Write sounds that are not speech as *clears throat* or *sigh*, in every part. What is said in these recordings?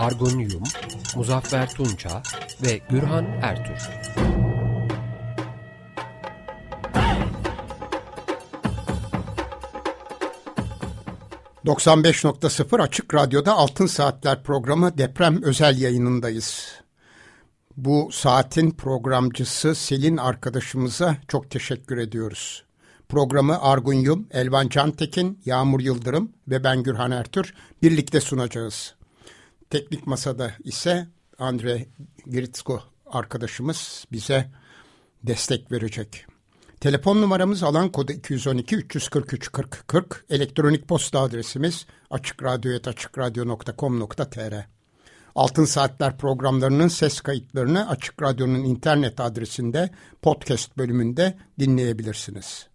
Argun Yum, Muzaffer Tunça ve Gürhan Ertür. ...95.0 Açık Radyo'da Altın Saatler programı deprem özel yayınındayız. Bu saatin programcısı Selin arkadaşımıza çok teşekkür ediyoruz. Programı Argun Yum, Elvan Cantekin, Yağmur Yıldırım ve ben Gürhan Ertür birlikte sunacağız. Teknik masada ise Andre Gritsko arkadaşımız bize destek verecek. Telefon numaramız alan kodu 212 343 40 40. Elektronik posta adresimiz açıkradyo.com.tr Altın Saatler programlarının ses kayıtlarını Açık Radyo'nun internet adresinde podcast bölümünde dinleyebilirsiniz.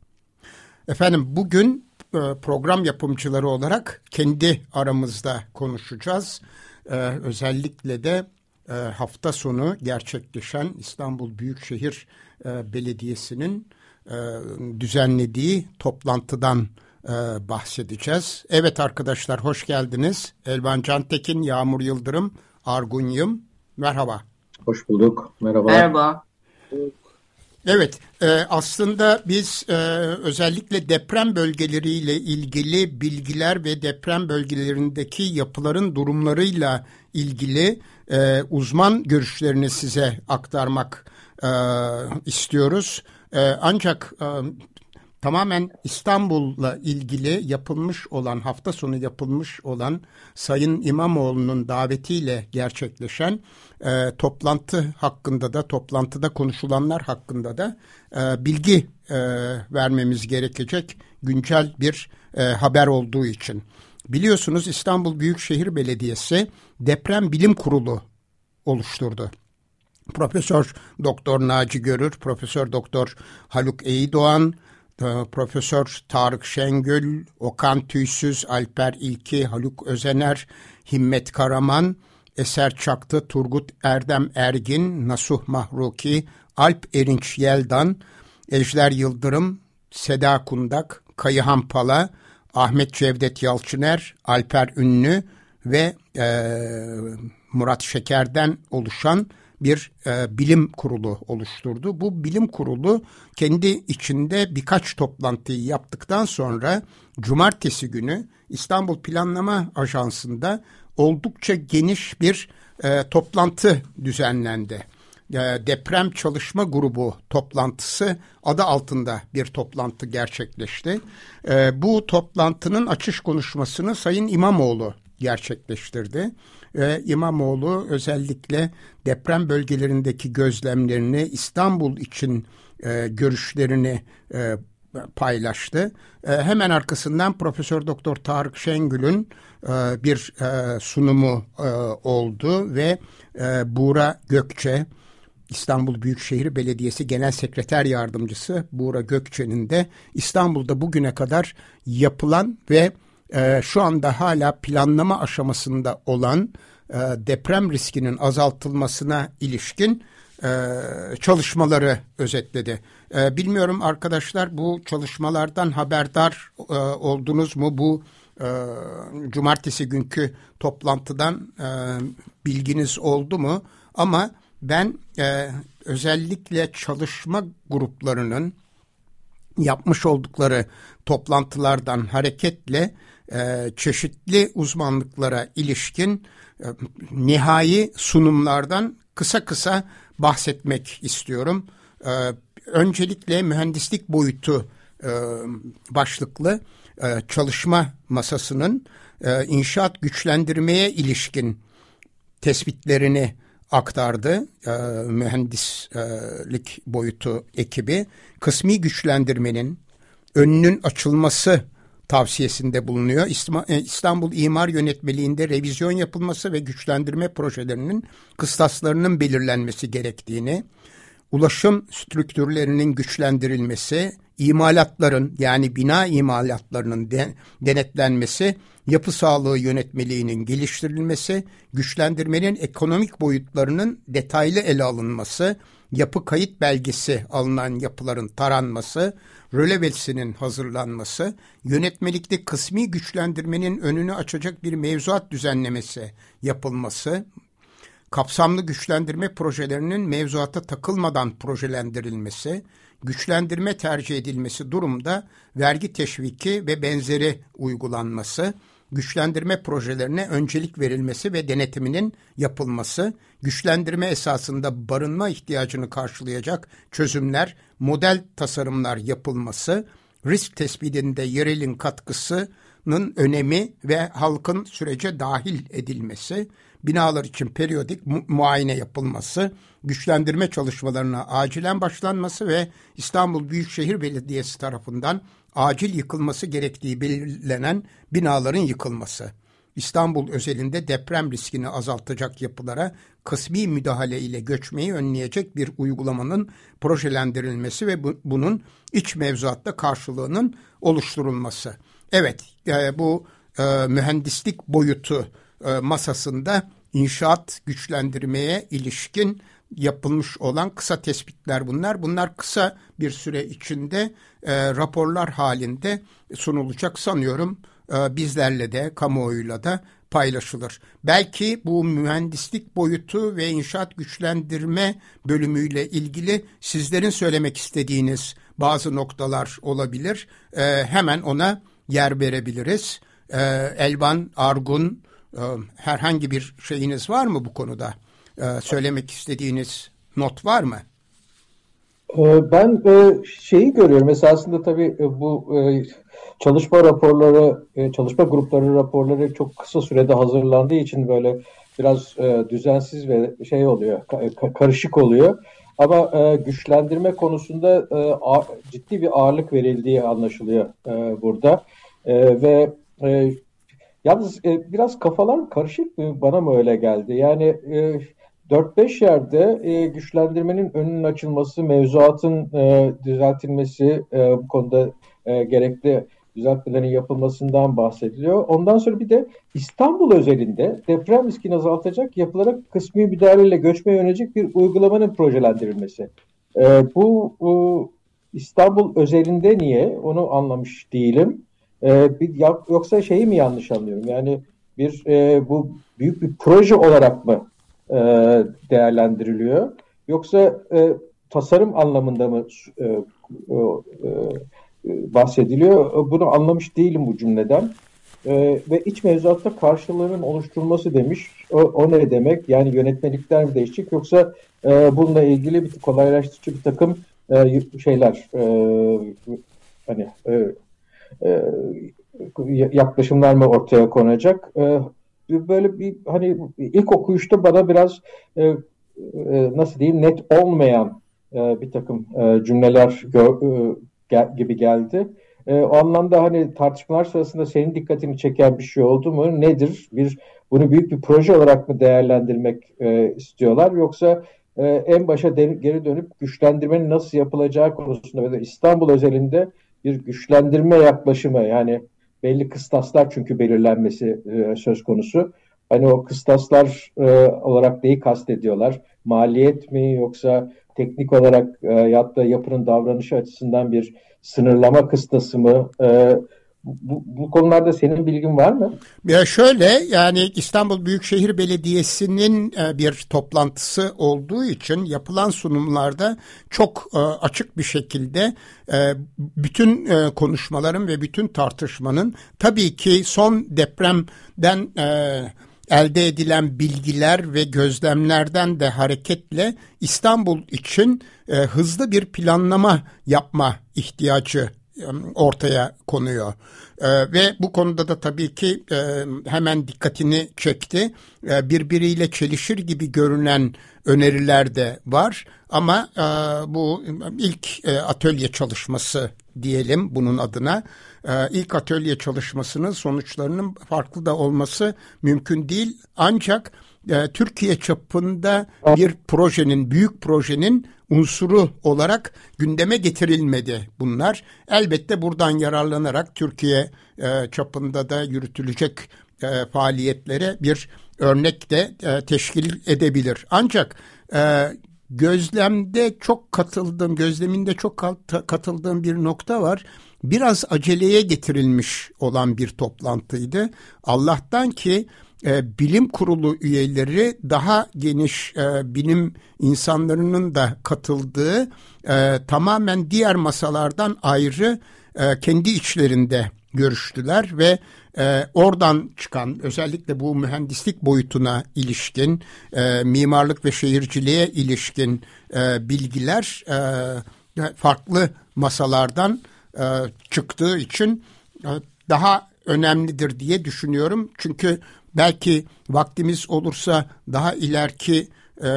Efendim bugün e, program yapımcıları olarak kendi aramızda konuşacağız. Ee, özellikle de e, hafta sonu gerçekleşen İstanbul Büyükşehir e, Belediyesi'nin e, düzenlediği toplantıdan e, bahsedeceğiz. Evet arkadaşlar hoş geldiniz. Elvan Cantekin, Yağmur Yıldırım, Argun Yım. Merhaba. Hoş bulduk. Merhaba. Merhaba. Evet, e, aslında biz e, özellikle deprem bölgeleriyle ilgili bilgiler ve deprem bölgelerindeki yapıların durumlarıyla ilgili e, uzman görüşlerini size aktarmak e, istiyoruz. E, ancak e, tamamen İstanbul'la ilgili yapılmış olan hafta sonu yapılmış olan Sayın İmamoğlu'nun davetiyle gerçekleşen e, toplantı hakkında da toplantıda konuşulanlar hakkında da e, bilgi e, vermemiz gerekecek güncel bir e, haber olduğu için. Biliyorsunuz İstanbul Büyükşehir Belediyesi Deprem Bilim Kurulu oluşturdu. Profesör Doktor Naci Görür, Profesör Doktor Haluk Eyidoğan, e, Profesör Tarık Şengül, Okan Tüysüz, Alper İlki, Haluk Özener, Himmet Karaman, Eser Çaktı, Turgut Erdem Ergin, Nasuh Mahruki, Alp Erinç Yeldan, Ejder Yıldırım, Seda Kundak, Kayıhan Pala, Ahmet Cevdet Yalçıner, Alper Ünlü ve e, Murat Şeker'den oluşan bir e, bilim kurulu oluşturdu. Bu bilim kurulu kendi içinde birkaç toplantıyı yaptıktan sonra cumartesi günü İstanbul Planlama Ajansı'nda oldukça geniş bir e, toplantı düzenlendi. E, deprem çalışma grubu toplantısı adı altında bir toplantı gerçekleşti. E, bu toplantının açış konuşmasını Sayın İmamoğlu gerçekleştirdi. Ve İmamoğlu özellikle deprem bölgelerindeki gözlemlerini İstanbul için e, görüşlerini e, paylaştı. E, hemen arkasından Profesör Doktor Tarık Şengül'ün e, bir e, sunumu e, oldu ve e, Buğra Gökçe İstanbul Büyükşehir Belediyesi Genel Sekreter Yardımcısı Buğra Gökçe'nin de İstanbul'da bugüne kadar yapılan ve e, şu anda hala planlama aşamasında olan e, deprem riskinin azaltılmasına ilişkin e, çalışmaları özetledi. E, bilmiyorum arkadaşlar bu çalışmalardan haberdar e, oldunuz mu? Bu e, cumartesi günkü toplantıdan e, bilginiz oldu mu? Ama ben e, özellikle çalışma gruplarının yapmış oldukları toplantılardan hareketle e, çeşitli uzmanlıklara ilişkin e, nihai sunumlardan kısa kısa bahsetmek istiyorum. E, öncelikle mühendislik boyutu e, başlıklı e, çalışma masasının e, inşaat güçlendirmeye ilişkin tespitlerini aktardı e, mühendislik boyutu ekibi. Kısmi güçlendirmenin önünün açılması tavsiyesinde bulunuyor. E, İstanbul İmar Yönetmeliğinde revizyon yapılması ve güçlendirme projelerinin kıstaslarının belirlenmesi gerektiğini, ulaşım strüktürlerinin güçlendirilmesi, imalatların yani bina imalatlarının de, denetlenmesi, yapı sağlığı yönetmeliğinin geliştirilmesi, güçlendirmenin ekonomik boyutlarının detaylı ele alınması, yapı kayıt belgesi alınan yapıların taranması, rölevesinin hazırlanması, yönetmelikte kısmi güçlendirmenin önünü açacak bir mevzuat düzenlemesi yapılması, kapsamlı güçlendirme projelerinin mevzuata takılmadan projelendirilmesi, güçlendirme tercih edilmesi durumda vergi teşviki ve benzeri uygulanması, güçlendirme projelerine öncelik verilmesi ve denetiminin yapılması, güçlendirme esasında barınma ihtiyacını karşılayacak çözümler, model tasarımlar yapılması, risk tespitinde yerelin katkısının önemi ve halkın sürece dahil edilmesi, binalar için periyodik mu muayene yapılması, güçlendirme çalışmalarına acilen başlanması ve İstanbul Büyükşehir Belediyesi tarafından acil yıkılması gerektiği belirlenen binaların yıkılması. İstanbul özelinde deprem riskini azaltacak yapılara kısmi müdahale ile göçmeyi önleyecek bir uygulamanın projelendirilmesi ve bu, bunun iç mevzuatta karşılığının oluşturulması. Evet e, bu e, mühendislik boyutu e, masasında inşaat güçlendirmeye ilişkin yapılmış olan kısa tespitler bunlar. Bunlar kısa bir süre içinde e, raporlar halinde sunulacak sanıyorum bizlerle de kamuoyuyla da paylaşılır. Belki bu mühendislik boyutu ve inşaat güçlendirme bölümüyle ilgili sizlerin söylemek istediğiniz bazı noktalar olabilir. E, hemen ona yer verebiliriz. E, Elvan, Argun, e, herhangi bir şeyiniz var mı bu konuda? E, söylemek istediğiniz not var mı? E, ben e, şeyi görüyorum esasında tabii bu çalışma raporları, çalışma grupları raporları çok kısa sürede hazırlandığı için böyle biraz düzensiz ve şey oluyor, karışık oluyor. Ama güçlendirme konusunda ciddi bir ağırlık verildiği anlaşılıyor burada. Ve Yalnız e, biraz kafalar karışık mı? Bana mı öyle geldi? Yani e, 4-5 yerde e, güçlendirmenin önünün açılması, mevzuatın e, düzeltilmesi, e, bu konuda e, gerekli düzeltmelerin yapılmasından bahsediliyor. Ondan sonra bir de İstanbul özelinde deprem riskini azaltacak yapılara kısmi müdahaleyle göçmeye yönelik bir uygulamanın projelendirilmesi. E, bu, bu İstanbul özelinde niye? Onu anlamış değilim. E, bir, yoksa şeyi mi yanlış anlıyorum? Yani bir e, bu büyük bir proje olarak mı e, değerlendiriliyor? Yoksa e, tasarım anlamında mı e, e, bahsediliyor? Bunu anlamış değilim bu cümleden. E, ve iç mevzuatta karşılığının oluşturulması demiş. O, o ne demek? Yani yönetmelikler mi değişecek yoksa e, bununla ilgili bir kolaylaştırıcı bir takım e, şeyler e, hani e, e, yaklaşımlar mı ortaya konacak? E, böyle bir hani ilk okuyuşta bana biraz e, nasıl diyeyim net olmayan bir takım cümleler gibi geldi. o anlamda hani tartışmalar sırasında senin dikkatini çeken bir şey oldu mu? Nedir? Bir bunu büyük bir proje olarak mı değerlendirmek istiyorlar yoksa en başa geri dönüp güçlendirmenin nasıl yapılacağı konusunda ve İstanbul özelinde bir güçlendirme yaklaşımı yani belli kıstaslar çünkü belirlenmesi e, söz konusu. Hani o kıstaslar e, olarak neyi kastediyorlar? Maliyet mi yoksa teknik olarak e, ya da yapının davranışı açısından bir sınırlama kıstası mı? E, bu, bu konularda senin bilgin var mı? Ya şöyle yani İstanbul Büyükşehir Belediyesi'nin e, bir toplantısı olduğu için yapılan sunumlarda çok e, açık bir şekilde e, bütün konuşmaların ve bütün tartışmanın tabii ki son depremden elde edilen bilgiler ve gözlemlerden de hareketle İstanbul için hızlı bir planlama yapma ihtiyacı ortaya konuyor. Ve bu konuda da tabii ki hemen dikkatini çekti. Birbiriyle çelişir gibi görünen öneriler de var. Ama bu ilk atölye çalışması diyelim bunun adına. İlk atölye çalışmasının sonuçlarının farklı da olması mümkün değil. Ancak Türkiye çapında bir projenin, büyük projenin unsuru olarak gündeme getirilmedi bunlar. Elbette buradan yararlanarak Türkiye e, çapında da yürütülecek e, faaliyetlere bir örnek de e, teşkil edebilir. Ancak gözlemde çok katıldığım, gözleminde çok katıldığım bir nokta var. Biraz aceleye getirilmiş olan bir toplantıydı. Allah'tan ki e, bilim kurulu üyeleri daha geniş e, bilim insanlarının da katıldığı e, tamamen diğer masalardan ayrı e, kendi içlerinde görüştüler ve e, oradan çıkan özellikle bu mühendislik boyutuna ilişkin e, mimarlık ve şehirciliğe ilişkin e, bilgiler e, farklı masalardan e, çıktığı için e, daha önemlidir diye düşünüyorum. Çünkü belki vaktimiz olursa daha ileriki e,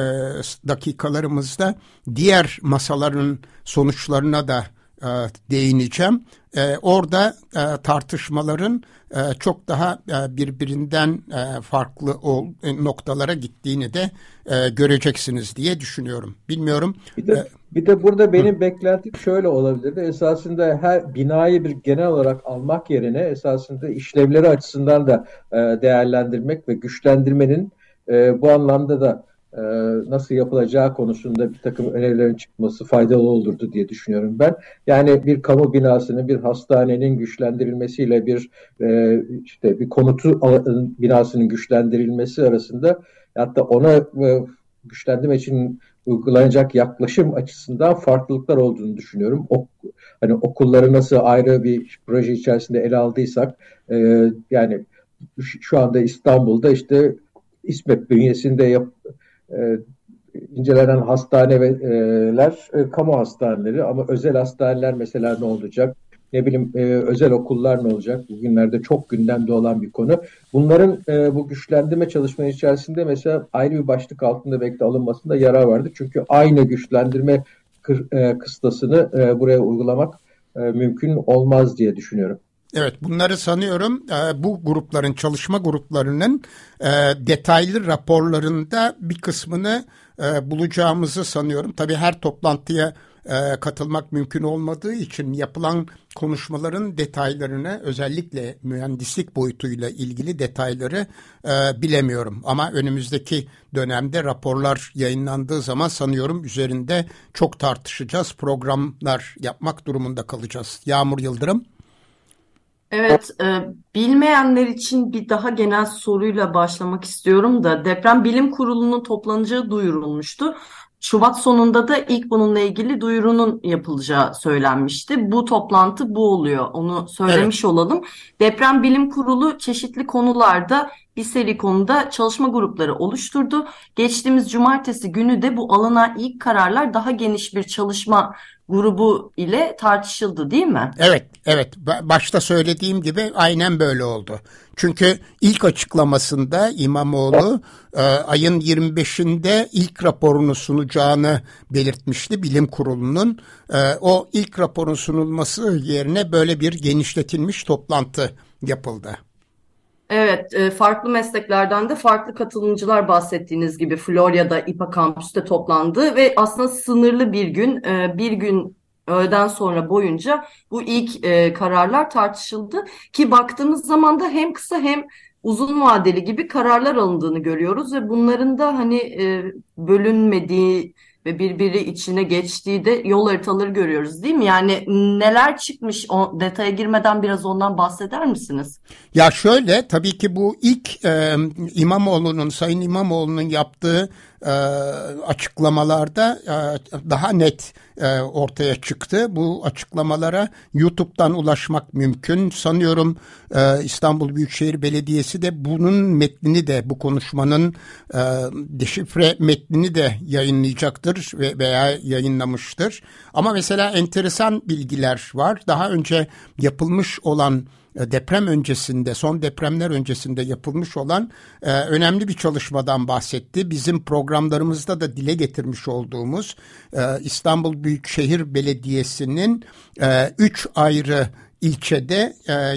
dakikalarımızda diğer masaların sonuçlarına da e, değineceğim. E, orada e, tartışmaların e, çok daha e, birbirinden e, farklı ol, e, noktalara gittiğini de e, göreceksiniz diye düşünüyorum. Bilmiyorum. Bir de, e, bir de burada benim hı. beklentim şöyle olabilirdi. Esasında her binayı bir genel olarak almak yerine esasında işlevleri açısından da e, değerlendirmek ve güçlendirmenin e, bu anlamda da e, nasıl yapılacağı konusunda bir takım önerilerin çıkması faydalı olurdu diye düşünüyorum ben. Yani bir kamu binasının, bir hastanenin güçlendirilmesiyle bir e, işte bir konutu binasının güçlendirilmesi arasında hatta ona e, güçlendirme için uygulanacak yaklaşım açısından farklılıklar olduğunu düşünüyorum. O, hani okulları nasıl ayrı bir proje içerisinde ele aldıysak e, yani şu anda İstanbul'da işte İSMET bünyesinde yap, e, incelenen hastaneler e, kamu hastaneleri ama özel hastaneler mesela ne olacak? Ne bileyim e, özel okullar ne olacak? Bugünlerde çok gündemde olan bir konu. Bunların e, bu güçlendirme çalışmaları içerisinde mesela ayrı bir başlık altında belki de alınmasında yarar vardı. Çünkü aynı güçlendirme kır, e, kıstasını e, buraya uygulamak e, mümkün olmaz diye düşünüyorum. Evet bunları sanıyorum e, bu grupların çalışma gruplarının e, detaylı raporlarında bir kısmını e, bulacağımızı sanıyorum. Tabii her toplantıya katılmak mümkün olmadığı için yapılan konuşmaların detaylarını özellikle mühendislik boyutuyla ilgili detayları e, bilemiyorum. Ama önümüzdeki dönemde raporlar yayınlandığı zaman sanıyorum üzerinde çok tartışacağız, programlar yapmak durumunda kalacağız. Yağmur Yıldırım. Evet, e, bilmeyenler için bir daha genel soruyla başlamak istiyorum da deprem bilim kurulunun toplanacağı duyurulmuştu. Şubat sonunda da ilk bununla ilgili duyurunun yapılacağı söylenmişti. Bu toplantı bu oluyor. Onu söylemiş evet. olalım. Deprem Bilim Kurulu çeşitli konularda bir seri konuda çalışma grupları oluşturdu. Geçtiğimiz cumartesi günü de bu alana ilk kararlar daha geniş bir çalışma grubu ile tartışıldı değil mi? Evet, evet. Başta söylediğim gibi aynen böyle oldu. Çünkü ilk açıklamasında İmamoğlu e, ayın 25'inde ilk raporunu sunacağını belirtmişti bilim kurulunun. E, o ilk raporun sunulması yerine böyle bir genişletilmiş toplantı yapıldı. Evet, e, farklı mesleklerden de farklı katılımcılar bahsettiğiniz gibi Florya'da İPA kampüste toplandı ve aslında sınırlı bir gün, e, bir gün öğleden sonra boyunca bu ilk e, kararlar tartışıldı ki baktığımız zaman da hem kısa hem uzun vadeli gibi kararlar alındığını görüyoruz ve bunların da hani bölünmediği ve birbiri içine geçtiği de yol haritaları görüyoruz değil mi? Yani neler çıkmış o detaya girmeden biraz ondan bahseder misiniz? Ya şöyle tabii ki bu ilk e, İmamoğlu'nun Sayın İmamoğlu'nun yaptığı e, açıklamalarda e, daha net e, ortaya çıktı. Bu açıklamalara YouTube'dan ulaşmak mümkün. Sanıyorum e, İstanbul Büyükşehir Belediyesi de bunun metnini de bu konuşmanın e, deşifre metnini de yayınlayacaktır ve veya yayınlamıştır. Ama mesela enteresan bilgiler var. Daha önce yapılmış olan deprem öncesinde, son depremler öncesinde yapılmış olan e, önemli bir çalışmadan bahsetti. Bizim programlarımızda da dile getirmiş olduğumuz e, İstanbul Büyükşehir Belediyesi'nin e, üç ayrı ilçede e,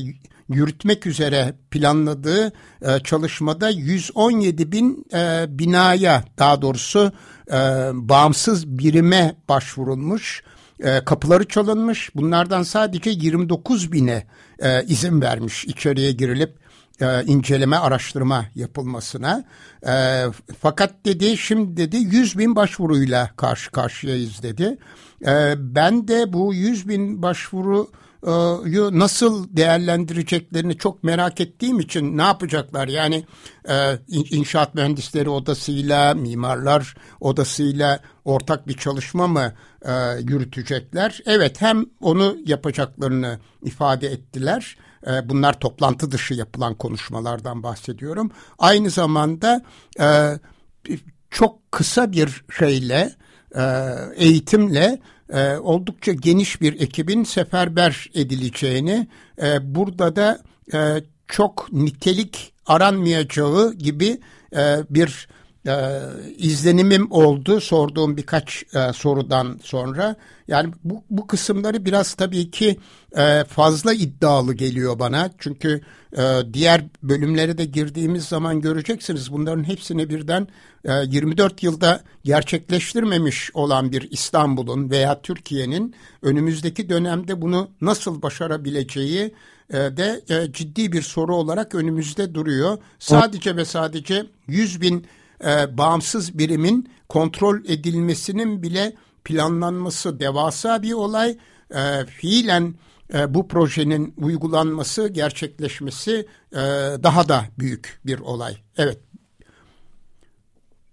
yürütmek üzere planladığı e, çalışmada 117 bin e, binaya daha doğrusu e, bağımsız birime başvurulmuş e, kapıları çalınmış. Bunlardan sadece 29 bine e, izin vermiş içeriye girilip e, inceleme, araştırma yapılmasına. E, fakat dedi şimdi dedi 100 bin başvuruyla karşı karşıyayız dedi. E, ben de bu 100 bin başvuru nasıl değerlendireceklerini çok merak ettiğim için ne yapacaklar? Yani e, inşaat mühendisleri odasıyla, mimarlar odasıyla ortak bir çalışma mı e, yürütecekler? Evet hem onu yapacaklarını ifade ettiler. E, bunlar toplantı dışı yapılan konuşmalardan bahsediyorum. Aynı zamanda çok kısa bir şeyle, eğitimle e, oldukça geniş bir ekibin seferber edileceğini, e, burada da e, çok nitelik aranmayacağı gibi e, bir e, izlenimim oldu sorduğum birkaç e, sorudan sonra. Yani bu, bu kısımları biraz tabii ki e, fazla iddialı geliyor bana. Çünkü e, diğer bölümlere de girdiğimiz zaman göreceksiniz bunların hepsini birden e, 24 yılda gerçekleştirmemiş olan bir İstanbul'un veya Türkiye'nin önümüzdeki dönemde bunu nasıl başarabileceği e, de e, ciddi bir soru olarak önümüzde duruyor. Sadece ve sadece 100 bin e, bağımsız birimin kontrol edilmesinin bile planlanması devasa bir olay. E, fiilen e, bu projenin uygulanması, gerçekleşmesi e, daha da büyük bir olay. Evet.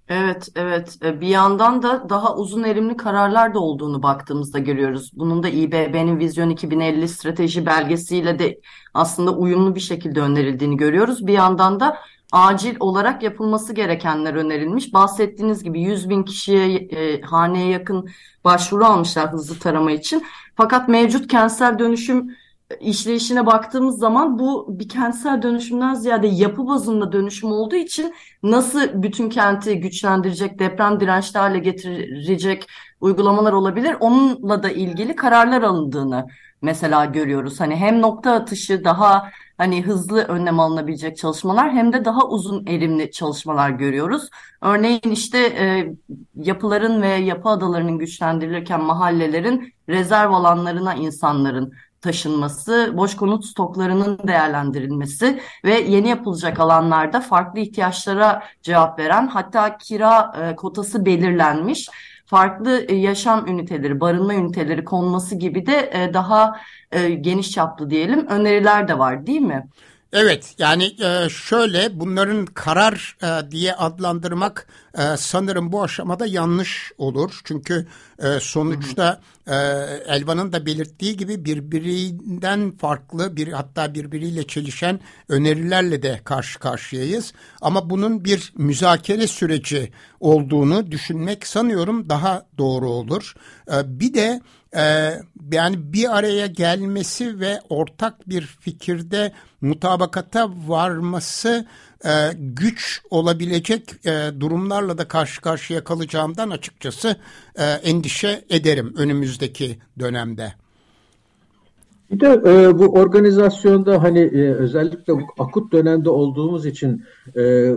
Evet, evet. E, bir yandan da daha uzun erimli kararlar da olduğunu baktığımızda görüyoruz. Bunun da İBB'nin Vizyon 2050 strateji belgesiyle de aslında uyumlu bir şekilde önerildiğini görüyoruz. Bir yandan da acil olarak yapılması gerekenler önerilmiş. Bahsettiğiniz gibi 100 bin kişiye e, haneye yakın başvuru almışlar hızlı tarama için. Fakat mevcut kentsel dönüşüm işleyişine baktığımız zaman bu bir kentsel dönüşümden ziyade yapı bazında dönüşüm olduğu için nasıl bütün kenti güçlendirecek, deprem dirençli getirecek uygulamalar olabilir. Onunla da ilgili kararlar alındığını mesela görüyoruz. Hani hem nokta atışı daha hani hızlı önlem alınabilecek çalışmalar hem de daha uzun erimli çalışmalar görüyoruz. Örneğin işte e, yapıların ve yapı adalarının güçlendirilirken mahallelerin rezerv alanlarına insanların taşınması, boş konut stoklarının değerlendirilmesi ve yeni yapılacak alanlarda farklı ihtiyaçlara cevap veren hatta kira e, kotası belirlenmiş farklı e, yaşam üniteleri, barınma üniteleri konması gibi de e, daha e, geniş çaplı diyelim öneriler de var değil mi? Evet yani şöyle bunların karar diye adlandırmak sanırım bu aşamada yanlış olur. Çünkü sonuçta Elvan'ın da belirttiği gibi birbirinden farklı bir hatta birbiriyle çelişen önerilerle de karşı karşıyayız. Ama bunun bir müzakere süreci olduğunu düşünmek sanıyorum daha doğru olur. Bir de ee, yani bir araya gelmesi ve ortak bir fikirde mutabakata varması e, güç olabilecek e, durumlarla da karşı karşıya kalacağımdan açıkçası e, endişe ederim önümüzdeki dönemde. Bir de e, bu organizasyonda hani e, özellikle akut dönemde olduğumuz için e,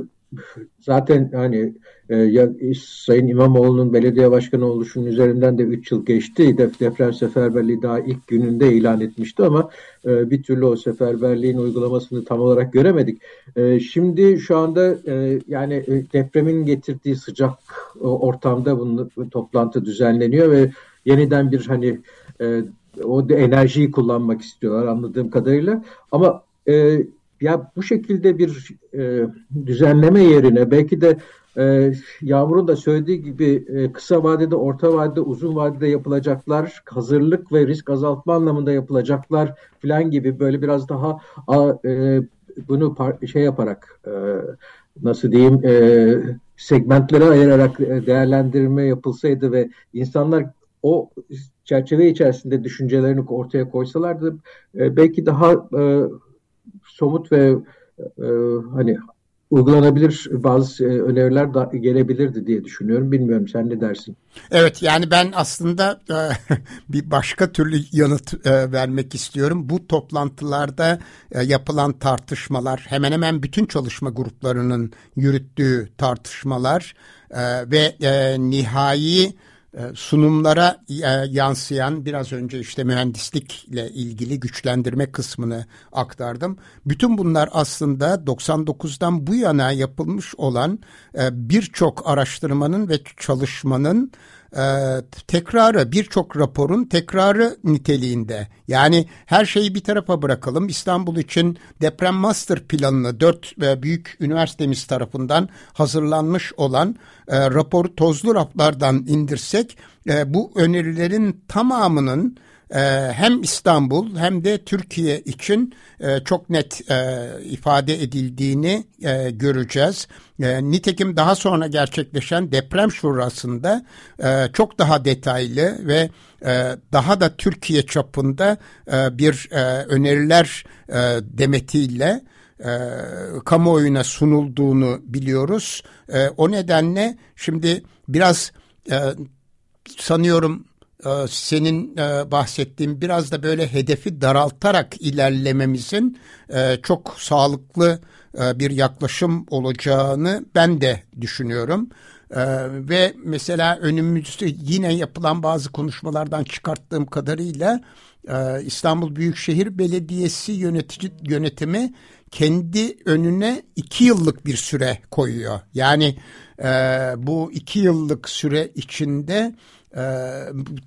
zaten hani e, ya, Sayın İmamoğlu'nun belediye başkanı oluşunun üzerinden de 3 yıl geçti. Def, deprem seferberliği daha ilk gününde ilan etmişti ama e, bir türlü o seferberliğin uygulamasını tam olarak göremedik. E, şimdi şu anda e, yani e, depremin getirdiği sıcak ortamda bunun toplantı düzenleniyor ve yeniden bir hani e, o enerjiyi kullanmak istiyorlar anladığım kadarıyla. Ama e, ya bu şekilde bir e, düzenleme yerine belki de e, Yağmur'un da söylediği gibi e, kısa vadede, orta vadede, uzun vadede yapılacaklar, hazırlık ve risk azaltma anlamında yapılacaklar falan gibi böyle biraz daha a, e, bunu şey yaparak e, nasıl diyeyim e, segmentlere ayırarak e, değerlendirme yapılsaydı ve insanlar o çerçeve içerisinde düşüncelerini ortaya koysalardı e, belki daha e, somut ve e, hani uygulanabilir bazı e, öneriler da gelebilirdi diye düşünüyorum. Bilmiyorum sen ne dersin? Evet yani ben aslında e, *laughs* bir başka türlü yanıt e, vermek istiyorum. Bu toplantılarda yapılan tartışmalar hemen hemen bütün çalışma gruplarının yürüttüğü tartışmalar ve nihai sunumlara e, yansıyan biraz önce işte mühendislikle ilgili güçlendirme kısmını aktardım. Bütün bunlar aslında 99'dan bu yana yapılmış olan e, birçok araştırmanın ve çalışmanın e, tekrarı birçok raporun tekrarı niteliğinde. Yani her şeyi bir tarafa bırakalım. İstanbul için deprem master planını dört e, büyük üniversitemiz tarafından hazırlanmış olan e, raporu tozlu raflardan indirsek e, bu önerilerin tamamının hem İstanbul hem de Türkiye için e, çok net e, ifade edildiğini e, göreceğiz. Nitekim daha sonra gerçekleşen deprem şurasında çok daha detaylı ve daha da Türkiye çapında bir öneriler demetiyle kamuoyuna sunulduğunu biliyoruz. o nedenle şimdi biraz sanıyorum e, senin e, bahsettiğin biraz da böyle hedefi daraltarak ilerlememizin e, çok sağlıklı bir yaklaşım olacağını ben de düşünüyorum. Ve mesela önümüzde yine yapılan bazı konuşmalardan çıkarttığım kadarıyla İstanbul Büyükşehir Belediyesi yönetici, yönetimi kendi önüne iki yıllık bir süre koyuyor. Yani bu iki yıllık süre içinde e,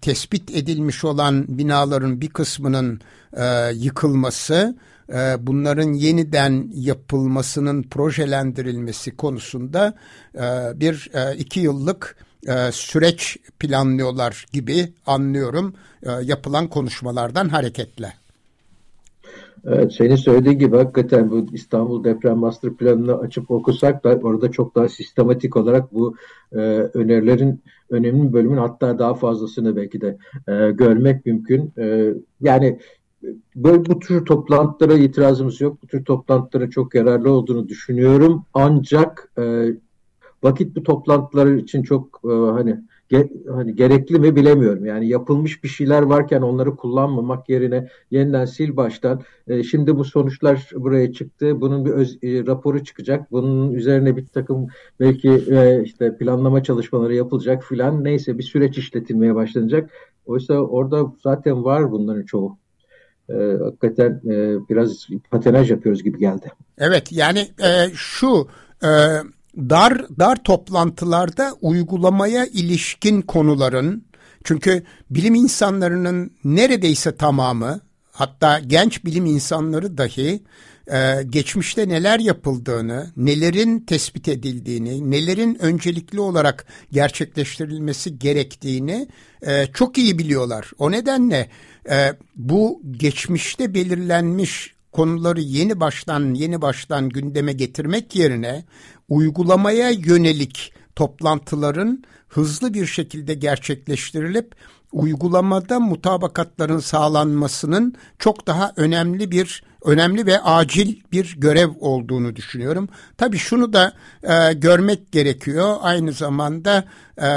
tespit edilmiş olan binaların bir kısmının e, yıkılması, e, bunların yeniden yapılmasının projelendirilmesi konusunda e, bir e, iki yıllık e, süreç planlıyorlar gibi anlıyorum e, yapılan konuşmalardan hareketle. Evet, senin söylediğin gibi hakikaten bu İstanbul Deprem Master Planı'nı açıp okusak da orada çok daha sistematik olarak bu e, önerilerin önemli bölümün hatta daha fazlasını belki de e, görmek mümkün. E, yani böyle bu tür toplantılara itirazımız yok. Bu tür toplantıların çok yararlı olduğunu düşünüyorum. Ancak e, vakit bu toplantılar için çok e, hani ge, hani gerekli mi bilemiyorum. Yani yapılmış bir şeyler varken onları kullanmamak yerine yeniden sil baştan. E, şimdi bu sonuçlar buraya çıktı. Bunun bir öz, e, raporu çıkacak. Bunun üzerine bir takım belki e, işte planlama çalışmaları yapılacak filan. Neyse bir süreç işletilmeye başlanacak. Oysa orada zaten var bunların çoğu. E, hakikaten e, biraz patenaj yapıyoruz gibi geldi. Evet yani e, şu e, dar dar toplantılarda uygulamaya ilişkin konuların çünkü bilim insanlarının neredeyse tamamı hatta genç bilim insanları dahi e, geçmişte neler yapıldığını, nelerin tespit edildiğini, nelerin öncelikli olarak gerçekleştirilmesi gerektiğini e, çok iyi biliyorlar. O nedenle e, bu geçmişte belirlenmiş konuları yeni baştan yeni baştan gündeme getirmek yerine uygulamaya yönelik toplantıların hızlı bir şekilde gerçekleştirilip uygulamada mutabakatların sağlanmasının çok daha önemli bir önemli ve acil bir görev olduğunu düşünüyorum. Tabii şunu da e, görmek gerekiyor. Aynı zamanda e,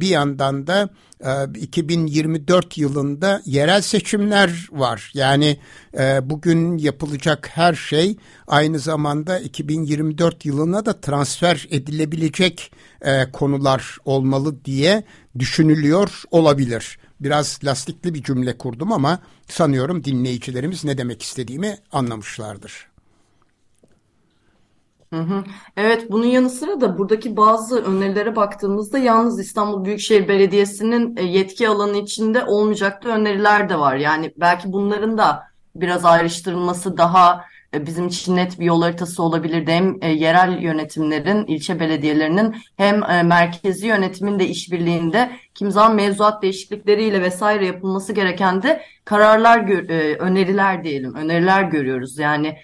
bir yandan da e, 2024 yılında yerel seçimler var. Yani e, bugün yapılacak her şey aynı zamanda 2024 yılına da transfer edilebilecek e, konular olmalı diye düşünülüyor olabilir. Biraz lastikli bir cümle kurdum ama sanıyorum dinleyicilerimiz ne demek istediğimi anlamışlardır. Evet, bunun yanı sıra da buradaki bazı önerilere baktığımızda yalnız İstanbul Büyükşehir Belediyesi'nin e, yetki alanı içinde olmayacak da öneriler de var. Yani belki bunların da biraz ayrıştırılması daha bizim için net bir yol haritası olabilirdi. Hem e, yerel yönetimlerin, ilçe belediyelerinin hem e, merkezi yönetimin de işbirliğinde kim zaman mevzuat değişiklikleriyle vesaire yapılması gereken de kararlar, öneriler diyelim, öneriler görüyoruz. Yani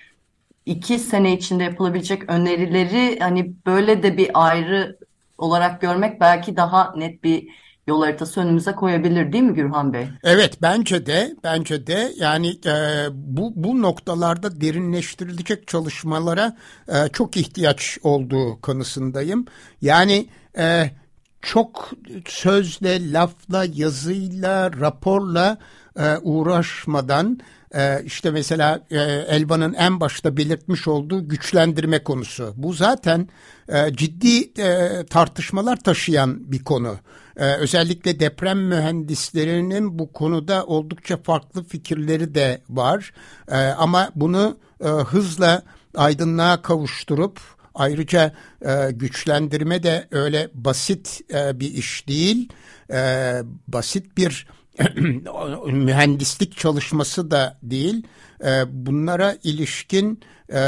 iki sene içinde yapılabilecek önerileri hani böyle de bir ayrı olarak görmek belki daha net bir yol haritası önümüze koyabilir değil mi Gürhan Bey? Evet bence de bence de yani e, bu bu noktalarda derinleştirilecek çalışmalara e, çok ihtiyaç olduğu kanısındayım. Yani e, çok sözle, lafla, yazıyla, raporla e, uğraşmadan e, işte mesela e, Elvan'ın en başta belirtmiş olduğu güçlendirme konusu. Bu zaten e, ciddi e, tartışmalar taşıyan bir konu. E, özellikle deprem mühendislerinin bu konuda oldukça farklı fikirleri de var. E, ama bunu e, hızla aydınlığa kavuşturup ayrıca e, güçlendirme de öyle basit e, bir iş değil. E, basit bir *clears throat* mühendislik çalışması da değil. E, bunlara ilişkin e,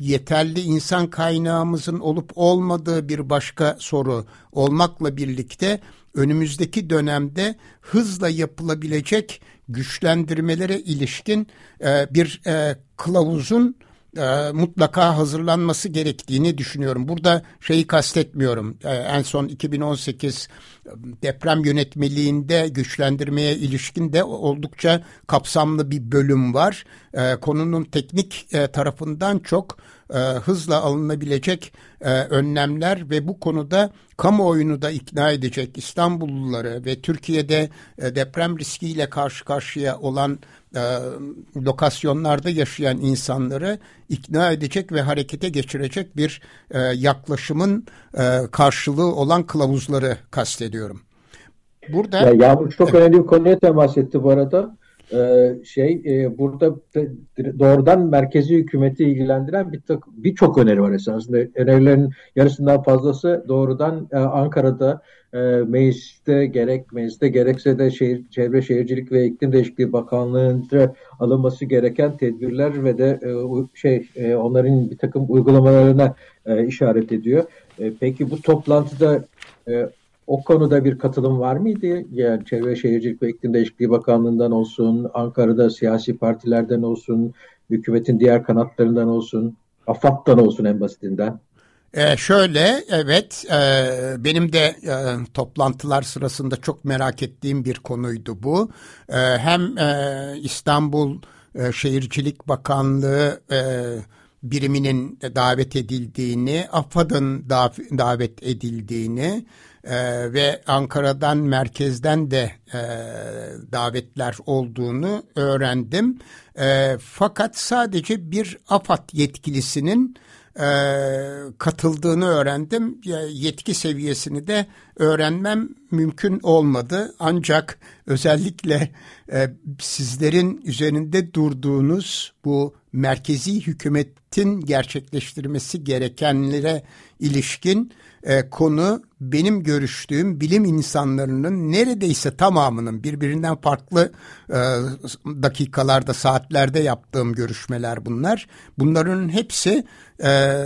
yeterli insan kaynağımızın olup olmadığı bir başka soru olmakla birlikte önümüzdeki dönemde hızla yapılabilecek güçlendirmelere ilişkin e, bir e, kılavuzun e, mutlaka hazırlanması gerektiğini düşünüyorum. Burada şeyi kastetmiyorum. E, en son 2018 e, deprem yönetmeliğinde güçlendirmeye ilişkin de oldukça kapsamlı bir bölüm var. E, konunun teknik e, tarafından çok e, hızla alınabilecek e, önlemler ve bu konuda kamuoyunu da ikna edecek İstanbulluları ve Türkiye'de e, deprem riskiyle karşı karşıya olan e, lokasyonlarda yaşayan insanları ikna edecek ve harekete geçirecek bir e, yaklaşımın e, karşılığı olan kılavuzları kastediyorum. Burada ya Yağmur çok evet. önemli bir konuya temas etti bu arada. Ee, şey e, burada doğrudan merkezi hükümeti ilgilendiren bir birçok öneri var esasında. Önerilerin yarısından fazlası doğrudan e, Ankara'da e, mecliste gerek mecliste gerekse de şehir, Çevre Şehircilik ve İklim Değişikliği Bakanlığı'nca alınması gereken tedbirler ve de e, şey e, onların bir takım uygulamalarına e, işaret ediyor. E, peki bu toplantıda e, o konuda bir katılım var mıydı? Yani Çevre Şehircilik ve İklim Değişikliği Bakanlığı'ndan olsun, Ankara'da siyasi partilerden olsun, hükümetin diğer kanatlarından olsun, AFAD'dan olsun en basitinden. Ee, şöyle evet e, benim de e, toplantılar sırasında çok merak ettiğim bir konuydu bu. E, hem e, İstanbul e, Şehircilik Bakanlığı e, biriminin davet edildiğini, AFAD'ın davet edildiğini e, ve Ankara'dan merkezden de e, davetler olduğunu öğrendim. E, fakat sadece bir AFAD yetkilisinin e, katıldığını öğrendim. Yetki seviyesini de öğrenmem mümkün olmadı. Ancak özellikle e, sizlerin üzerinde durduğunuz bu merkezi hükümetin gerçekleştirmesi gerekenlere ilişkin e, konu benim görüştüğüm bilim insanlarının neredeyse tamamının birbirinden farklı e, dakikalarda, saatlerde yaptığım görüşmeler bunlar. Bunların hepsi e,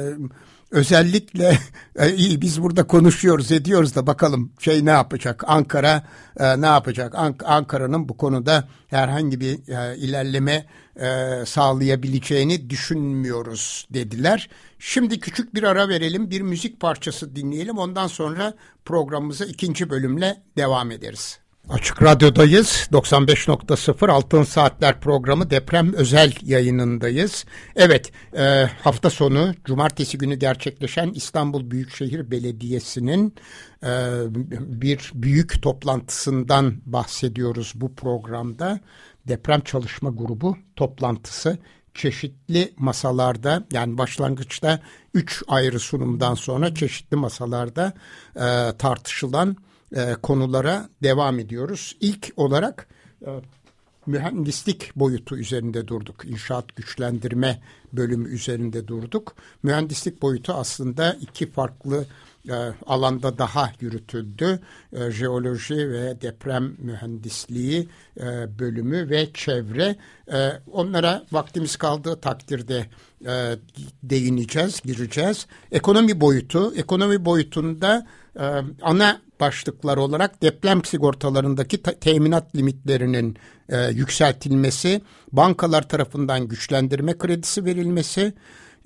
özellikle *laughs* e, iyi biz burada konuşuyoruz ediyoruz da bakalım şey ne yapacak Ankara e, ne yapacak Ank Ankara'nın bu konuda herhangi bir e, ilerleme e, sağlayabileceğini düşünmüyoruz dediler. Şimdi küçük bir ara verelim bir müzik parçası dinleyelim ondan sonra programımıza ikinci bölümle devam ederiz. Açık Radyo'dayız. 95.0 Altın Saatler programı deprem özel yayınındayız. Evet e, hafta sonu cumartesi günü gerçekleşen İstanbul Büyükşehir Belediyesi'nin e, bir büyük toplantısından bahsediyoruz bu programda. Deprem Çalışma Grubu toplantısı çeşitli masalarda yani başlangıçta üç ayrı sunumdan sonra çeşitli masalarda e, tartışılan e, konulara devam ediyoruz. İlk olarak e, mühendislik boyutu üzerinde durduk. İnşaat güçlendirme bölümü üzerinde durduk. Mühendislik boyutu aslında iki farklı e, alanda daha yürütüldü. E, jeoloji ve deprem mühendisliği e, bölümü ve çevre. E, onlara vaktimiz kaldığı takdirde e, değineceğiz, gireceğiz. Ekonomi boyutu, ekonomi boyutunda e, ana başlıklar olarak deprem sigortalarındaki teminat limitlerinin e, yükseltilmesi, bankalar tarafından güçlendirme kredisi verilmesi,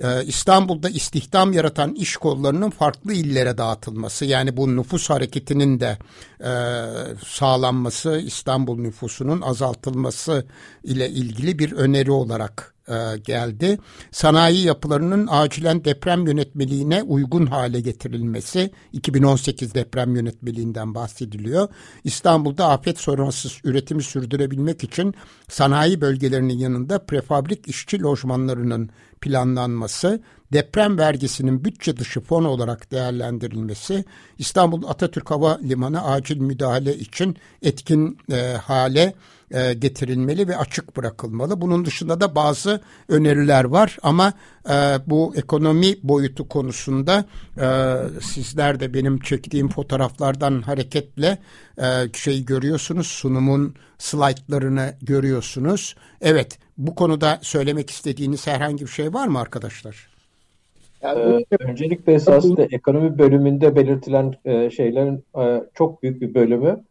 e, İstanbul'da istihdam yaratan iş kollarının farklı illere dağıtılması yani bu nüfus hareketinin de e, sağlanması İstanbul nüfusunun azaltılması ile ilgili bir öneri olarak e, geldi. Sanayi yapılarının acilen deprem yönetmeliğine uygun hale getirilmesi 2018 deprem yönetmeliğinden bahsediliyor. İstanbul'da afet sonrası üretimi sürdürebilmek için sanayi bölgelerinin yanında prefabrik işçi lojmanlarının planlanması, deprem vergisinin bütçe dışı fon olarak değerlendirilmesi, İstanbul Atatürk Hava Limanı acil müdahale için etkin e, hale e, getirilmeli ve açık bırakılmalı. Bunun dışında da bazı öneriler var ama e, bu ekonomi boyutu konusunda e, sizler de benim çektiğim fotoğraflardan hareketle e, şey görüyorsunuz sunumun slaytlarını görüyorsunuz. Evet bu konuda söylemek istediğiniz herhangi bir şey var mı arkadaşlar? Yani, ee, öncelikle esasında ekonomi bölümünde belirtilen e, şeylerin e, çok büyük bir bölümü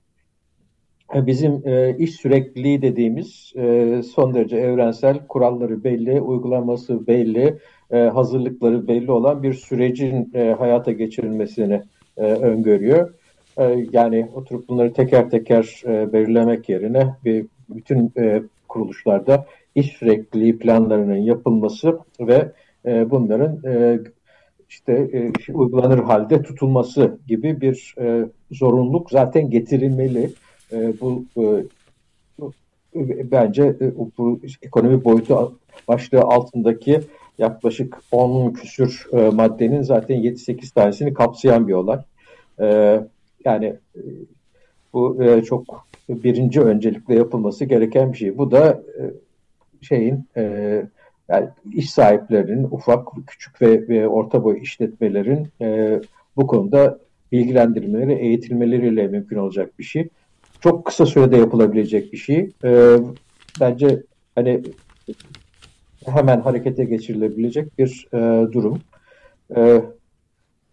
e, bizim e, iş sürekliliği dediğimiz e, son derece evrensel kuralları belli, uygulaması belli, e, hazırlıkları belli olan bir sürecin e, hayata geçirilmesini e, öngörüyor. E, yani oturup bunları teker teker e, belirlemek yerine bir bütün e, kuruluşlarda iş sürekliliği planlarının yapılması ve e, bunların e, işte e, uygulanır halde tutulması gibi bir e, zorunluluk zaten getirilmeli. E, bu e, bence e, bu ekonomi boyutu başlığı altındaki yaklaşık 10 küsür e, maddenin zaten 7-8 tanesini kapsayan bir olay. E, yani e, bu e, çok birinci öncelikle yapılması gereken bir şey. Bu da e, şeyin e, yani iş sahiplerinin ufak, küçük ve, ve orta boy işletmelerin e, bu konuda bilgilendirmeleri, eğitilmeleriyle mümkün olacak bir şey. Çok kısa sürede yapılabilecek bir şey. E, bence hani hemen harekete geçirilebilecek bir e, durum. E,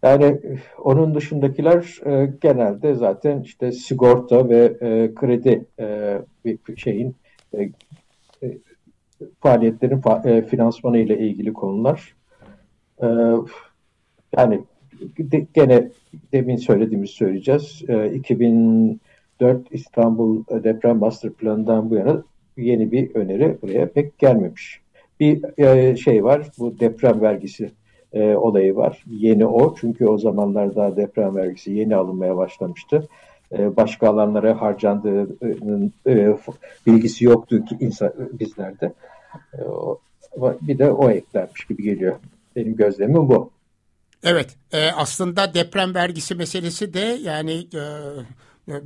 yani onun dışındakiler e, genelde zaten işte sigorta ve e, kredi e, şeyin e, faaliyetlerin fa e, finansmanı ile ilgili konular. E, yani de, gene demin söylediğimiz söyleyeceğiz. E, 2004 İstanbul Deprem Master Planı'ndan bu yana yeni bir öneri buraya pek gelmemiş. Bir e, şey var, bu deprem vergisi e, olayı var. Yeni o, çünkü o zamanlarda deprem vergisi yeni alınmaya başlamıştı. E, başka alanlara harcandığının e, bilgisi yoktu ki insan, bizlerde. E, bir de o eklenmiş gibi geliyor. Benim gözlemim bu. Evet, e, aslında deprem vergisi meselesi de yani e, e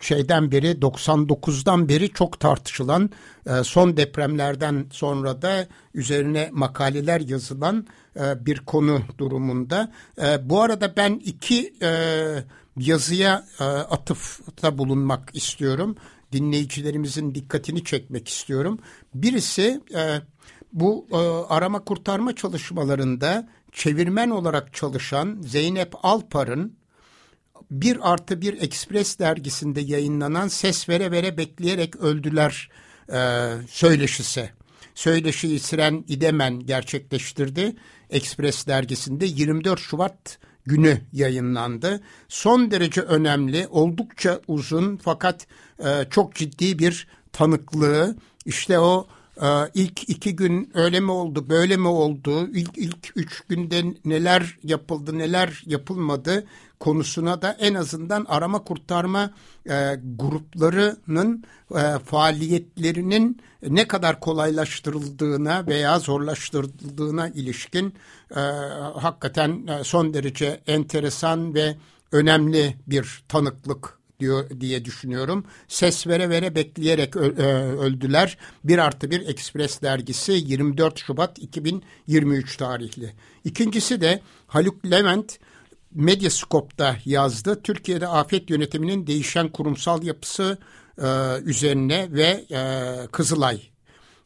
şeyden beri 99'dan beri çok tartışılan e, son depremlerden sonra da üzerine makaleler yazılan e, bir konu durumunda. E, bu arada ben iki yazıya atıfta bulunmak istiyorum. Dinleyicilerimizin dikkatini çekmek istiyorum. Birisi bu arama kurtarma çalışmalarında çevirmen olarak çalışan Zeynep Alpar'ın bir artı bir Ekspres dergisinde yayınlanan Ses Vere Vere Bekleyerek Öldüler e, söyleşisi. Söyleşiyi Siren İdemen gerçekleştirdi. Ekspres dergisinde 24 Şubat günü yayınlandı. Son derece önemli, oldukça uzun fakat e, çok ciddi bir tanıklığı. İşte o ilk iki gün öyle mi oldu, böyle mi oldu, ilk, ilk üç günde neler yapıldı, neler yapılmadı konusuna da en azından arama kurtarma e, gruplarının e, faaliyetlerinin ne kadar kolaylaştırıldığına veya zorlaştırıldığına ilişkin e, hakikaten e, son derece enteresan ve önemli bir tanıklık diyor diye düşünüyorum. Ses vere vere bekleyerek e, öldüler. Bir artı bir Ekspres dergisi 24 Şubat 2023 tarihli. İkincisi de Haluk Levent Medyascope'da yazdı. Türkiye'de afet yönetiminin değişen kurumsal yapısı e, üzerine ve e, Kızılay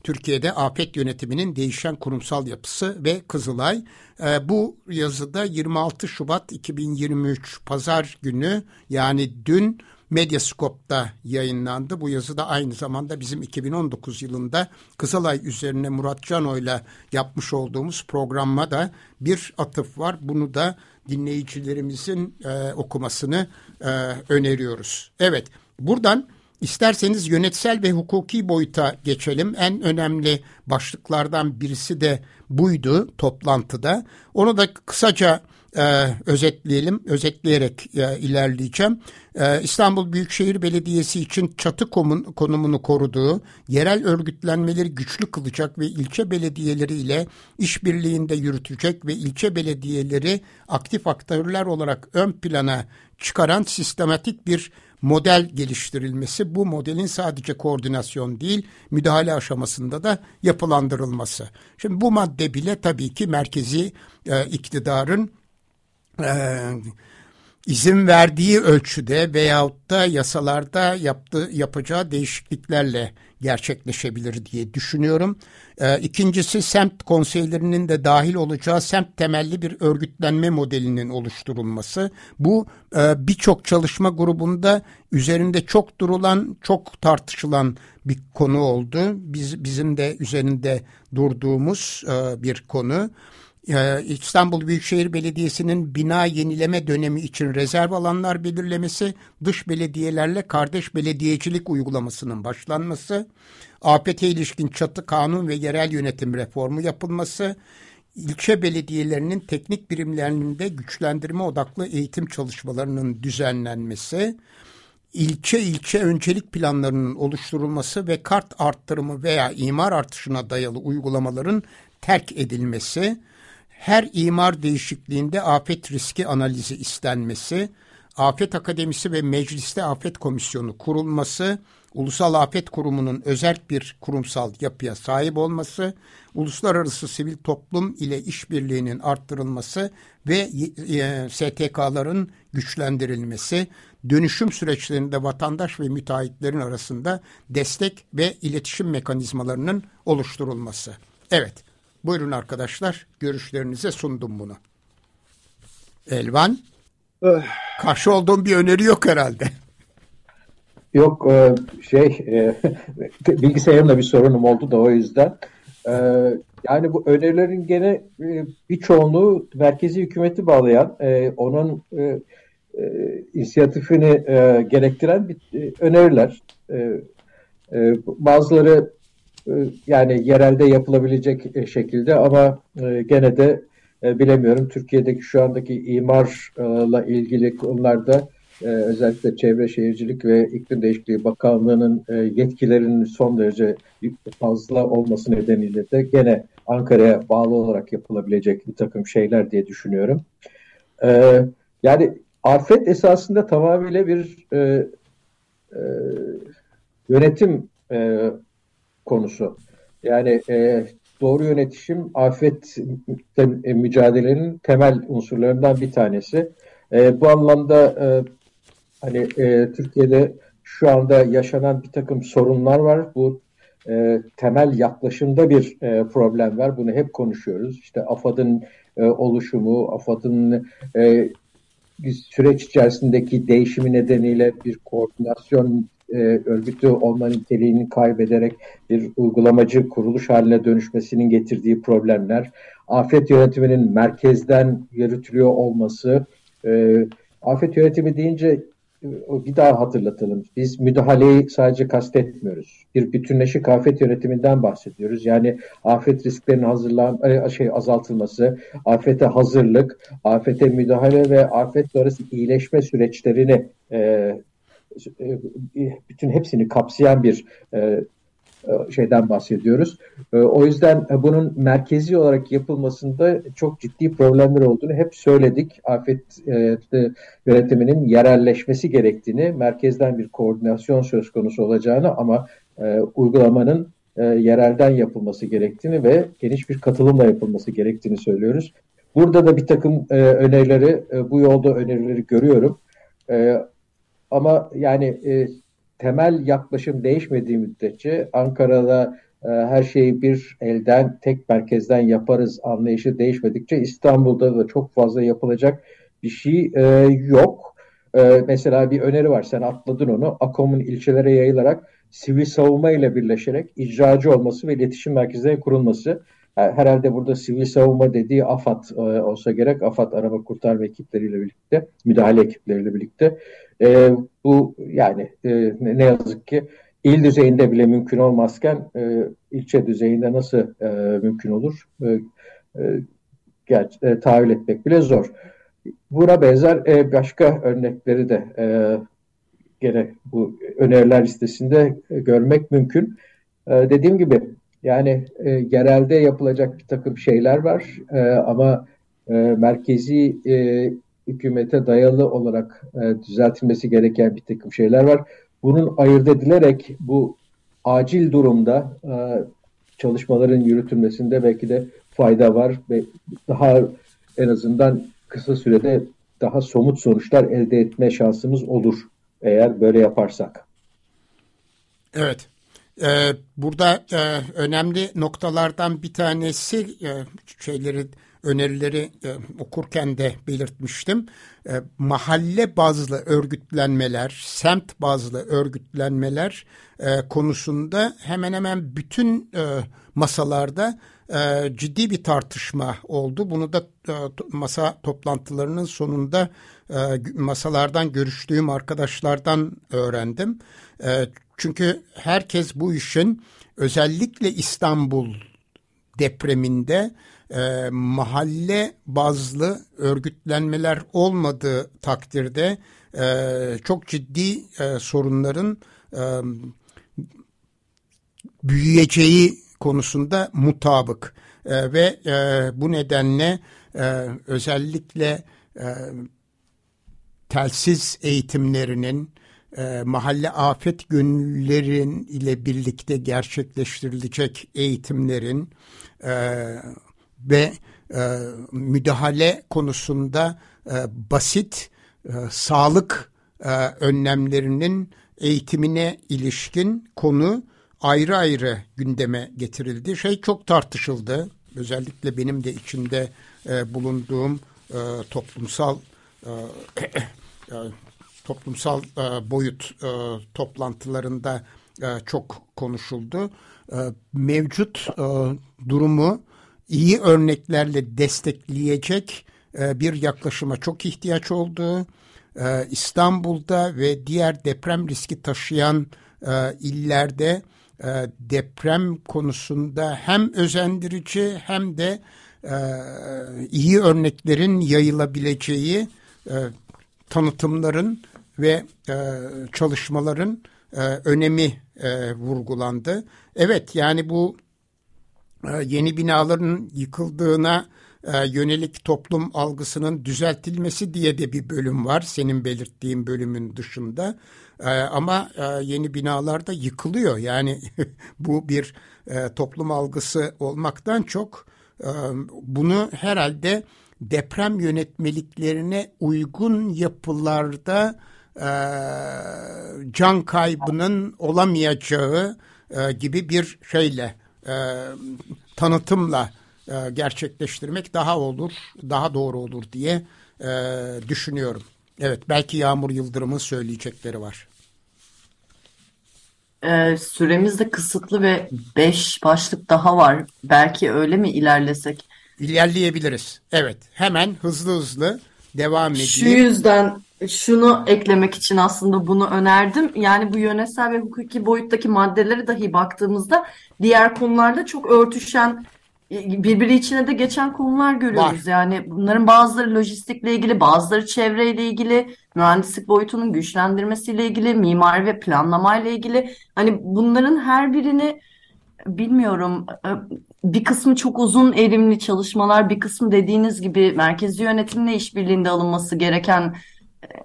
Türkiye'de afet yönetiminin değişen kurumsal yapısı ve Kızılay. E, bu yazıda 26 Şubat 2023 Pazar günü yani dün Medyascope'da yayınlandı. Bu yazı da aynı zamanda bizim 2019 yılında Kızılay üzerine Murat Cano ile yapmış olduğumuz programma da bir atıf var. Bunu da dinleyicilerimizin e, okumasını e, öneriyoruz. Evet buradan isterseniz yönetsel ve hukuki boyuta geçelim. En önemli başlıklardan birisi de buydu toplantıda. Onu da kısaca e, özetleyelim, özetleyerek e, ilerleyeceğim. E, İstanbul Büyükşehir Belediyesi için çatı komun, konumunu koruduğu, yerel örgütlenmeleri güçlü kılacak ve ilçe belediyeleri ile işbirliğinde yürütecek ve ilçe belediyeleri aktif aktörler olarak ön plana çıkaran sistematik bir model geliştirilmesi, bu modelin sadece koordinasyon değil, müdahale aşamasında da yapılandırılması. Şimdi bu madde bile tabii ki merkezi e, iktidarın e, izin verdiği ölçüde veyahut da yasalarda yaptığı, yapacağı değişikliklerle gerçekleşebilir diye düşünüyorum. E, ikincisi semt konseylerinin de dahil olacağı semt temelli bir örgütlenme modelinin oluşturulması. Bu e, birçok çalışma grubunda üzerinde çok durulan, çok tartışılan bir konu oldu. Biz bizim de üzerinde durduğumuz e, bir konu. İstanbul Büyükşehir Belediyesi'nin bina yenileme dönemi için rezerv alanlar belirlemesi, dış belediyelerle kardeş belediyecilik uygulamasının başlanması, APT ilişkin çatı kanun ve yerel yönetim reformu yapılması, ilçe belediyelerinin teknik birimlerinde güçlendirme odaklı eğitim çalışmalarının düzenlenmesi, ilçe ilçe öncelik planlarının oluşturulması ve kart arttırımı veya imar artışına dayalı uygulamaların terk edilmesi, her imar değişikliğinde afet riski analizi istenmesi, Afet Akademisi ve Mecliste Afet Komisyonu kurulması, Ulusal Afet Kurumu'nun özel bir kurumsal yapıya sahip olması, uluslararası sivil toplum ile işbirliğinin arttırılması ve e, STK'ların güçlendirilmesi, dönüşüm süreçlerinde vatandaş ve müteahhitlerin arasında destek ve iletişim mekanizmalarının oluşturulması. Evet, Buyurun arkadaşlar görüşlerinize sundum bunu. Elvan eh. karşı olduğum bir öneri yok herhalde. Yok e, şey e, *laughs* bilgisayarımda bir sorunum oldu da o yüzden. E, yani bu önerilerin gene bir çoğunluğu merkezi hükümeti bağlayan, onun inisiyatifini gerektiren öneriler. Bazıları yani yerelde yapılabilecek e, şekilde ama e, gene de bilemiyorum Türkiye'deki şu andaki imarla ilgili konularda özellikle Çevre Şehircilik ve İklim Değişikliği Bakanlığı'nın yetkilerinin son derece fazla olması nedeniyle de gene Ankara'ya bağlı olarak yapılabilecek bir takım şeyler diye düşünüyorum. Yani afet esasında tamamıyla bir yönetim konusu. Yani e, doğru yönetişim afet e, mücadelenin temel unsurlarından bir tanesi. E, bu anlamda e, hani e, Türkiye'de şu anda yaşanan bir takım sorunlar var. Bu e, temel yaklaşımda bir e, problem var. Bunu hep konuşuyoruz. İşte AFAD'ın e, oluşumu, AFAD'ın e, süreç içerisindeki değişimi nedeniyle bir koordinasyon e, örgütü olma niteliğini kaybederek bir uygulamacı kuruluş haline dönüşmesinin getirdiği problemler, afet yönetiminin merkezden yürütülüyor olması, e, afet yönetimi deyince e, bir daha hatırlatalım. Biz müdahaleyi sadece kastetmiyoruz. Bir bütünleşik afet yönetiminden bahsediyoruz. Yani afet risklerinin hazırlan e, şey azaltılması, afete hazırlık, afete müdahale ve afet sonrası iyileşme süreçlerini e, bütün hepsini kapsayan bir e, e, şeyden bahsediyoruz. O yüzden bunun merkezi olarak yapılmasında çok ciddi problemler olduğunu hep söyledik. Afet yönetiminin yerelleşmesi gerektiğini, merkezden bir koordinasyon söz konusu olacağını ama uygulamanın yerelden yapılması gerektiğini ve geniş bir katılımla yapılması gerektiğini söylüyoruz. Burada da bir takım e, önerileri, e, bu yolda önerileri görüyorum. Ama yani e, temel yaklaşım değişmediği müddetçe Ankara'da e, her şeyi bir elden, tek merkezden yaparız anlayışı değişmedikçe İstanbul'da da çok fazla yapılacak bir şey e, yok. E, mesela bir öneri var, sen atladın onu. AKOM'un ilçelere yayılarak sivil savunma ile birleşerek icracı olması ve iletişim merkezleri kurulması. Herhalde burada sivil savunma dediği AFAD e, olsa gerek. AFAD arama kurtarma ekipleriyle birlikte, müdahale ekipleriyle birlikte. E, bu yani e, ne yazık ki il düzeyinde bile mümkün olmazken e, ilçe düzeyinde nasıl e, mümkün olur? E, e, e, tahayyül etmek bile zor. Buna benzer e, başka örnekleri de e, gene bu öneriler listesinde e, görmek mümkün. E, dediğim gibi yani e, yerelde yapılacak bir takım şeyler var e, ama e, merkezi e, hükümete dayalı olarak e, düzeltilmesi gereken bir takım şeyler var. Bunun ayırt edilerek bu acil durumda e, çalışmaların yürütülmesinde belki de fayda var ve daha en azından kısa sürede daha somut sonuçlar elde etme şansımız olur eğer böyle yaparsak. Evet. Ee, burada e, önemli noktalardan bir tanesi e, şeyleri önerileri e, okurken de belirtmiştim. E, mahalle bazlı örgütlenmeler, semt bazlı örgütlenmeler e, konusunda hemen hemen bütün e, masalarda e, ciddi bir tartışma oldu. Bunu da e, masa toplantılarının sonunda e, masalardan görüştüğüm arkadaşlardan öğrendim. E, çünkü herkes bu işin özellikle İstanbul depreminde e, mahalle bazlı örgütlenmeler olmadığı takdirde e, çok ciddi e, sorunların e, büyüyeceği konusunda mutabık. E, ve e, bu nedenle e, özellikle e, telsiz eğitimlerinin e, mahalle afet gönüllerin ile birlikte gerçekleştirilecek eğitimlerin e, ve e, müdahale konusunda e, basit e, sağlık e, önlemlerinin eğitimine ilişkin konu ayrı ayrı gündeme getirildi. Şey çok tartışıldı. Özellikle benim de içinde e, bulunduğum e, toplumsal e, *coughs* e, toplumsal e, boyut e, toplantılarında e, çok konuşuldu. E, mevcut e, durumu iyi örneklerle destekleyecek e, bir yaklaşıma çok ihtiyaç oldu. E, İstanbul'da ve diğer deprem riski taşıyan e, illerde deprem konusunda hem özendirici hem de iyi örneklerin yayılabileceği tanıtımların ve çalışmaların önemi vurgulandı. Evet yani bu ee, yeni binaların yıkıldığına e, yönelik toplum algısının düzeltilmesi diye de bir bölüm var senin belirttiğin bölümün dışında. Ee, ama e, yeni binalar da yıkılıyor. Yani *laughs* bu bir e, toplum algısı olmaktan çok bunu herhalde deprem yönetmeliklerine uygun yapılarda can kaybının olamayacağı gibi bir şeyle e, tanıtımla e, gerçekleştirmek daha olur, daha doğru olur diye e, düşünüyorum. Evet, belki Yağmur Yıldırım'ın söyleyecekleri var. Ee, süremiz de kısıtlı ve beş başlık daha var. Belki öyle mi ilerlesek? İlerleyebiliriz. Evet, hemen hızlı hızlı devam edeyim. Şu yüzden şunu eklemek için aslında bunu önerdim. Yani bu yönetsel ve hukuki boyuttaki maddeleri dahi baktığımızda diğer konularda çok örtüşen birbiri içine de geçen konular görüyoruz. Var. Yani bunların bazıları lojistikle ilgili, bazıları çevreyle ilgili, mühendislik boyutunun güçlendirmesiyle ilgili, mimari ve planlamayla ilgili. Hani bunların her birini bilmiyorum bir kısmı çok uzun erimli çalışmalar, bir kısmı dediğiniz gibi merkezi yönetimle işbirliğinde alınması gereken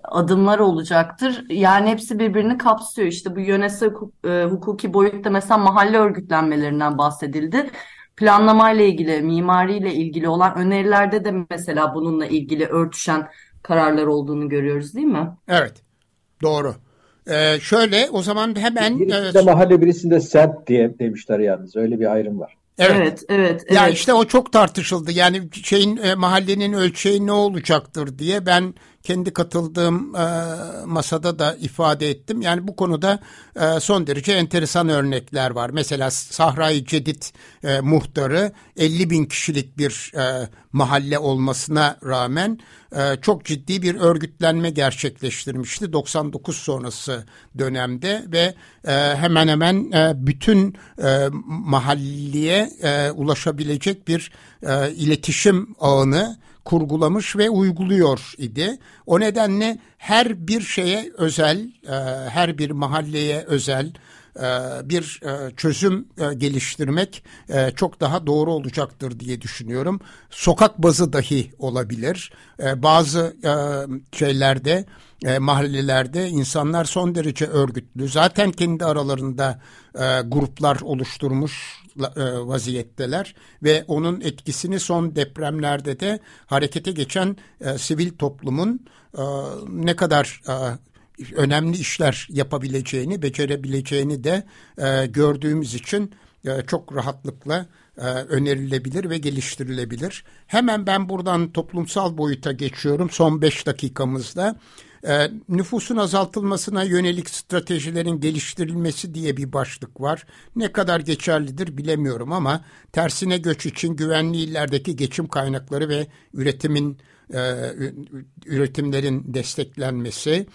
adımlar olacaktır. Yani hepsi birbirini kapsıyor. İşte bu yönetsel hukuk, e, hukuki boyutta mesela mahalle örgütlenmelerinden bahsedildi. planlamayla ilgili, mimariyle ilgili olan önerilerde de mesela bununla ilgili örtüşen kararlar olduğunu görüyoruz değil mi? Evet, doğru. Ee, şöyle o zaman hemen... Birisinde e, mahalle birisinde semt diye demişler yalnız. Öyle bir ayrım var. Evet, evet. evet ya işte o çok tartışıldı. Yani şeyin e, mahallenin ölçeği ne olacaktır diye ben kendi katıldığım e, masada da ifade ettim. Yani bu konuda e, son derece enteresan örnekler var. Mesela Sahra-i Cedid e, muhtarı 50 bin kişilik bir e, mahalle olmasına rağmen e, çok ciddi bir örgütlenme gerçekleştirmişti 99 sonrası dönemde ve e, hemen hemen e, bütün e, mahalleye e, ulaşabilecek bir e, iletişim ağını kurgulamış ve uyguluyor idi. O nedenle her bir şeye özel, e, her bir mahalleye özel e, bir e, çözüm geliştirmek çok daha doğru olacaktır diye düşünüyorum. Sokak bazı dahi olabilir. Bazı şeylerde mahallelerde insanlar son derece örgütlü. Zaten kendi aralarında gruplar oluşturmuş vaziyetteler ve onun etkisini son depremlerde de harekete geçen e, sivil toplumun e, ne kadar e, önemli işler yapabileceğini, becerebileceğini de e, gördüğümüz için e, çok rahatlıkla e, önerilebilir ve geliştirilebilir. Hemen ben buradan toplumsal boyuta geçiyorum son beş dakikamızda. E, nüfusun azaltılmasına yönelik stratejilerin geliştirilmesi diye bir başlık var. Ne kadar geçerlidir bilemiyorum ama tersine göç için güvenli illerdeki geçim kaynakları ve üretimin e, üretimlerin desteklenmesi,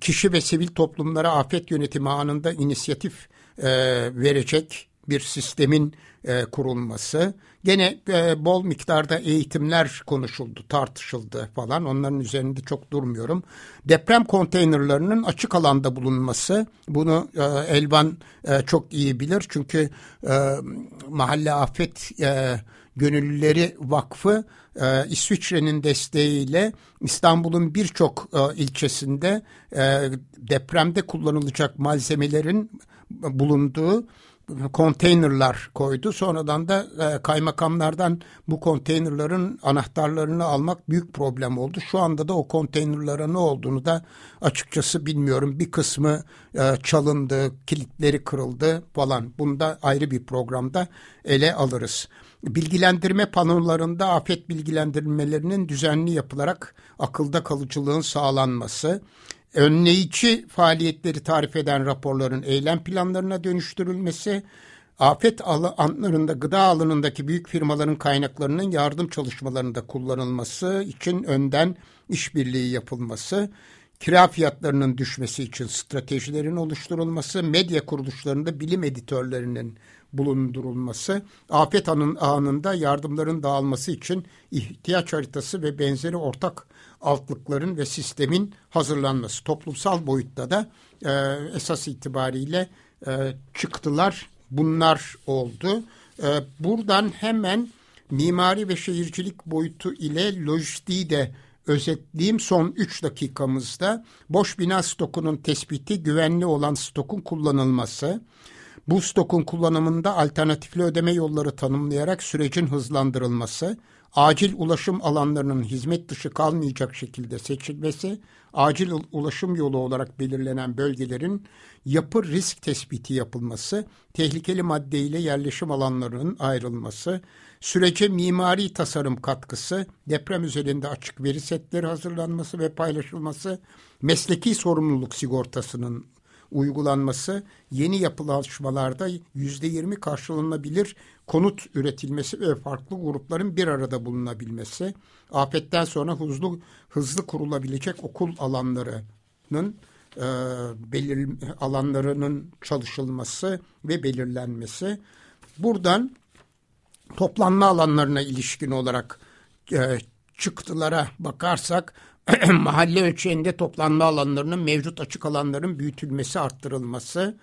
kişi ve sivil toplumlara afet yönetimi anında inisiyatif e, verecek bir sistemin e, kurulması. Gene e, bol miktarda eğitimler konuşuldu, tartışıldı falan. Onların üzerinde çok durmuyorum. Deprem konteynerlarının açık alanda bulunması. Bunu e, Elvan e, çok iyi bilir. Çünkü e, Mahalle Afet e, Gönüllüleri Vakfı e, İsviçre'nin desteğiyle İstanbul'un birçok e, ilçesinde e, depremde kullanılacak malzemelerin bulunduğu konteynerlar koydu. Sonradan da e, kaymakamlardan bu konteynerların anahtarlarını almak büyük problem oldu. Şu anda da o konteynerlara ne olduğunu da açıkçası bilmiyorum. Bir kısmı e, çalındı, kilitleri kırıldı falan. Bunu da ayrı bir programda ele alırız. Bilgilendirme panolarında afet bilgilendirmelerinin düzenli yapılarak akılda kalıcılığın sağlanması, önleyici faaliyetleri tarif eden raporların eylem planlarına dönüştürülmesi, afet anlarında gıda alanındaki büyük firmaların kaynaklarının yardım çalışmalarında kullanılması için önden işbirliği yapılması, kira fiyatlarının düşmesi için stratejilerin oluşturulması, medya kuruluşlarında bilim editörlerinin bulundurulması, afet anında yardımların dağılması için ihtiyaç haritası ve benzeri ortak altlıkların ve sistemin hazırlanması. Toplumsal boyutta da e, esas itibariyle e, çıktılar bunlar oldu. E, buradan hemen mimari ve şehircilik boyutu ile lojistiği de özetleyeyim son 3 dakikamızda. Boş bina stokunun tespiti, güvenli olan stokun kullanılması, bu stokun kullanımında alternatifli ödeme yolları tanımlayarak sürecin hızlandırılması, acil ulaşım alanlarının hizmet dışı kalmayacak şekilde seçilmesi, acil ulaşım yolu olarak belirlenen bölgelerin yapı risk tespiti yapılması, tehlikeli madde ile yerleşim alanlarının ayrılması, sürece mimari tasarım katkısı, deprem üzerinde açık veri setleri hazırlanması ve paylaşılması, mesleki sorumluluk sigortasının uygulanması, yeni yapılaşmalarda yüzde yirmi karşılanabilir konut üretilmesi ve farklı grupların bir arada bulunabilmesi, afetten sonra hızlı hızlı kurulabilecek okul alanlarının e, belir alanlarının çalışılması ve belirlenmesi. Buradan toplanma alanlarına ilişkin olarak e, çıktılara bakarsak *clears throat* mahalle ölçeğinde toplanma alanlarının mevcut açık alanların büyütülmesi, arttırılması,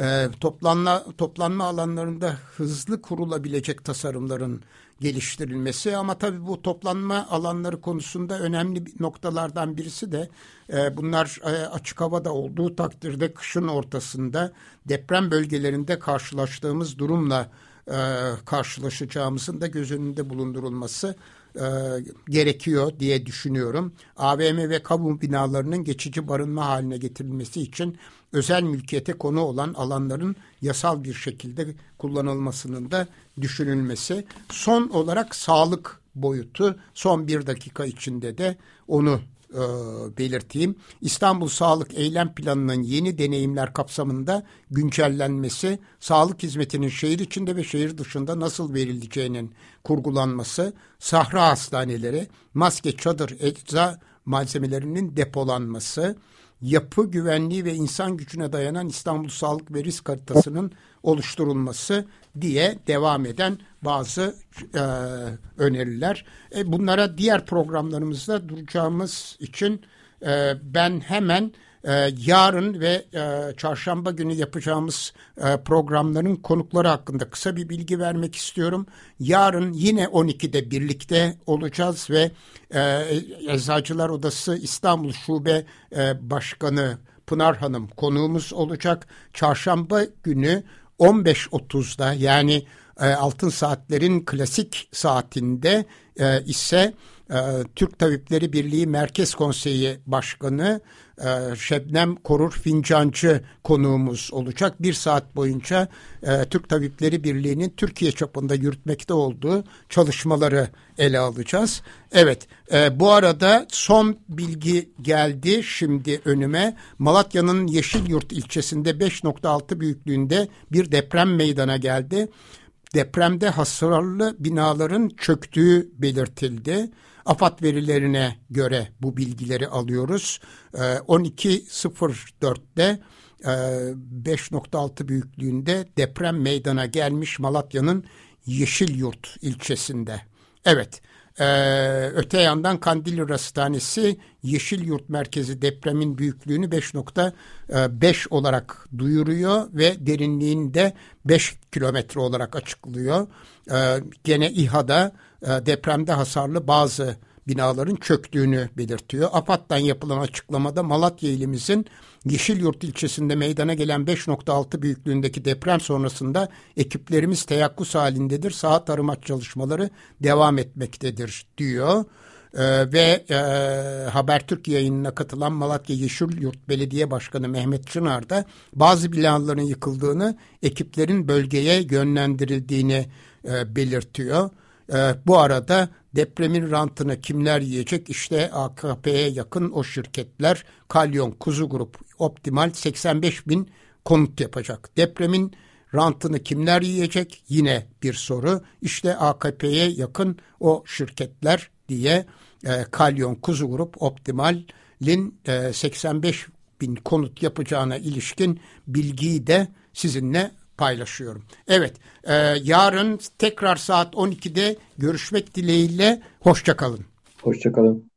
e, toplanma, toplanma alanlarında hızlı kurulabilecek tasarımların geliştirilmesi. Ama tabii bu toplanma alanları konusunda önemli noktalardan birisi de e, bunlar e, açık havada olduğu takdirde kışın ortasında deprem bölgelerinde karşılaştığımız durumla e, karşılaşacağımızın da göz önünde bulundurulması e, gerekiyor diye düşünüyorum. AVM ve kamu binalarının geçici barınma haline getirilmesi için özel mülkiyete konu olan alanların yasal bir şekilde kullanılmasının da düşünülmesi. Son olarak sağlık boyutu son bir dakika içinde de onu e, belirteyim. İstanbul Sağlık Eylem Planı'nın yeni deneyimler kapsamında güncellenmesi, sağlık hizmetinin şehir içinde ve şehir dışında nasıl verileceğinin kurgulanması, sahra hastaneleri, maske, çadır, ecza malzemelerinin depolanması, yapı güvenliği ve insan gücüne dayanan İstanbul Sağlık ve Risk Haritası'nın oluşturulması diye devam eden bazı e, öneriler. E, bunlara diğer programlarımızda duracağımız için e, ben hemen e, yarın ve e, çarşamba günü yapacağımız e, programların konukları hakkında kısa bir bilgi vermek istiyorum. Yarın yine 12'de birlikte olacağız ve e, Eczacılar Odası İstanbul Şube e, Başkanı Pınar Hanım konuğumuz olacak. Çarşamba günü 15.30'da yani e, Altın Saatler'in klasik saatinde e, ise Türk Tabipleri Birliği Merkez Konseyi Başkanı e, Şebnem Korur Fincancı konuğumuz olacak. Bir saat boyunca e, Türk Tabipleri Birliği'nin Türkiye çapında yürütmekte olduğu çalışmaları ele alacağız. Evet e, bu arada son bilgi geldi şimdi önüme. Malatya'nın Yeşilyurt ilçesinde 5.6 büyüklüğünde bir deprem meydana geldi. Depremde hasarlı binaların çöktüğü belirtildi. AFAD verilerine göre bu bilgileri alıyoruz. 12.04'te ee, 5.6 e, büyüklüğünde deprem meydana gelmiş Malatya'nın Yeşilyurt ilçesinde. Evet, ee, öte yandan Kandilli Hastanesi Yeşilyurt merkezi depremin büyüklüğünü 5.5 olarak duyuruyor ve derinliğinde 5 kilometre olarak açıklıyor. Ee, gene İHA'da e, depremde hasarlı bazı binaların çöktüğünü belirtiyor. AFAD'dan yapılan açıklamada Malatya ilimizin Yeşilyurt ilçesinde meydana gelen 5.6 büyüklüğündeki deprem sonrasında ekiplerimiz teyakkuz halindedir. Saat arama çalışmaları devam etmektedir diyor. Ee, ve e, Habertürk yayınına katılan Malatya Yeşilyurt Belediye Başkanı Mehmet Çınar da bazı binaların yıkıldığını, ekiplerin bölgeye yönlendirildiğini e, belirtiyor. E, bu arada depremin rantını kimler yiyecek? İşte AKP'ye yakın o şirketler Kalyon, Kuzu Grup, Optimal 85 bin konut yapacak. Depremin rantını kimler yiyecek? Yine bir soru. İşte AKP'ye yakın o şirketler diye e, Kalyon, Kuzu Grup, Optimal'in e, 85 bin konut yapacağına ilişkin bilgiyi de sizinle paylaşıyorum. Evet, e, yarın tekrar saat 12'de görüşmek dileğiyle. Hoşçakalın. Hoşçakalın.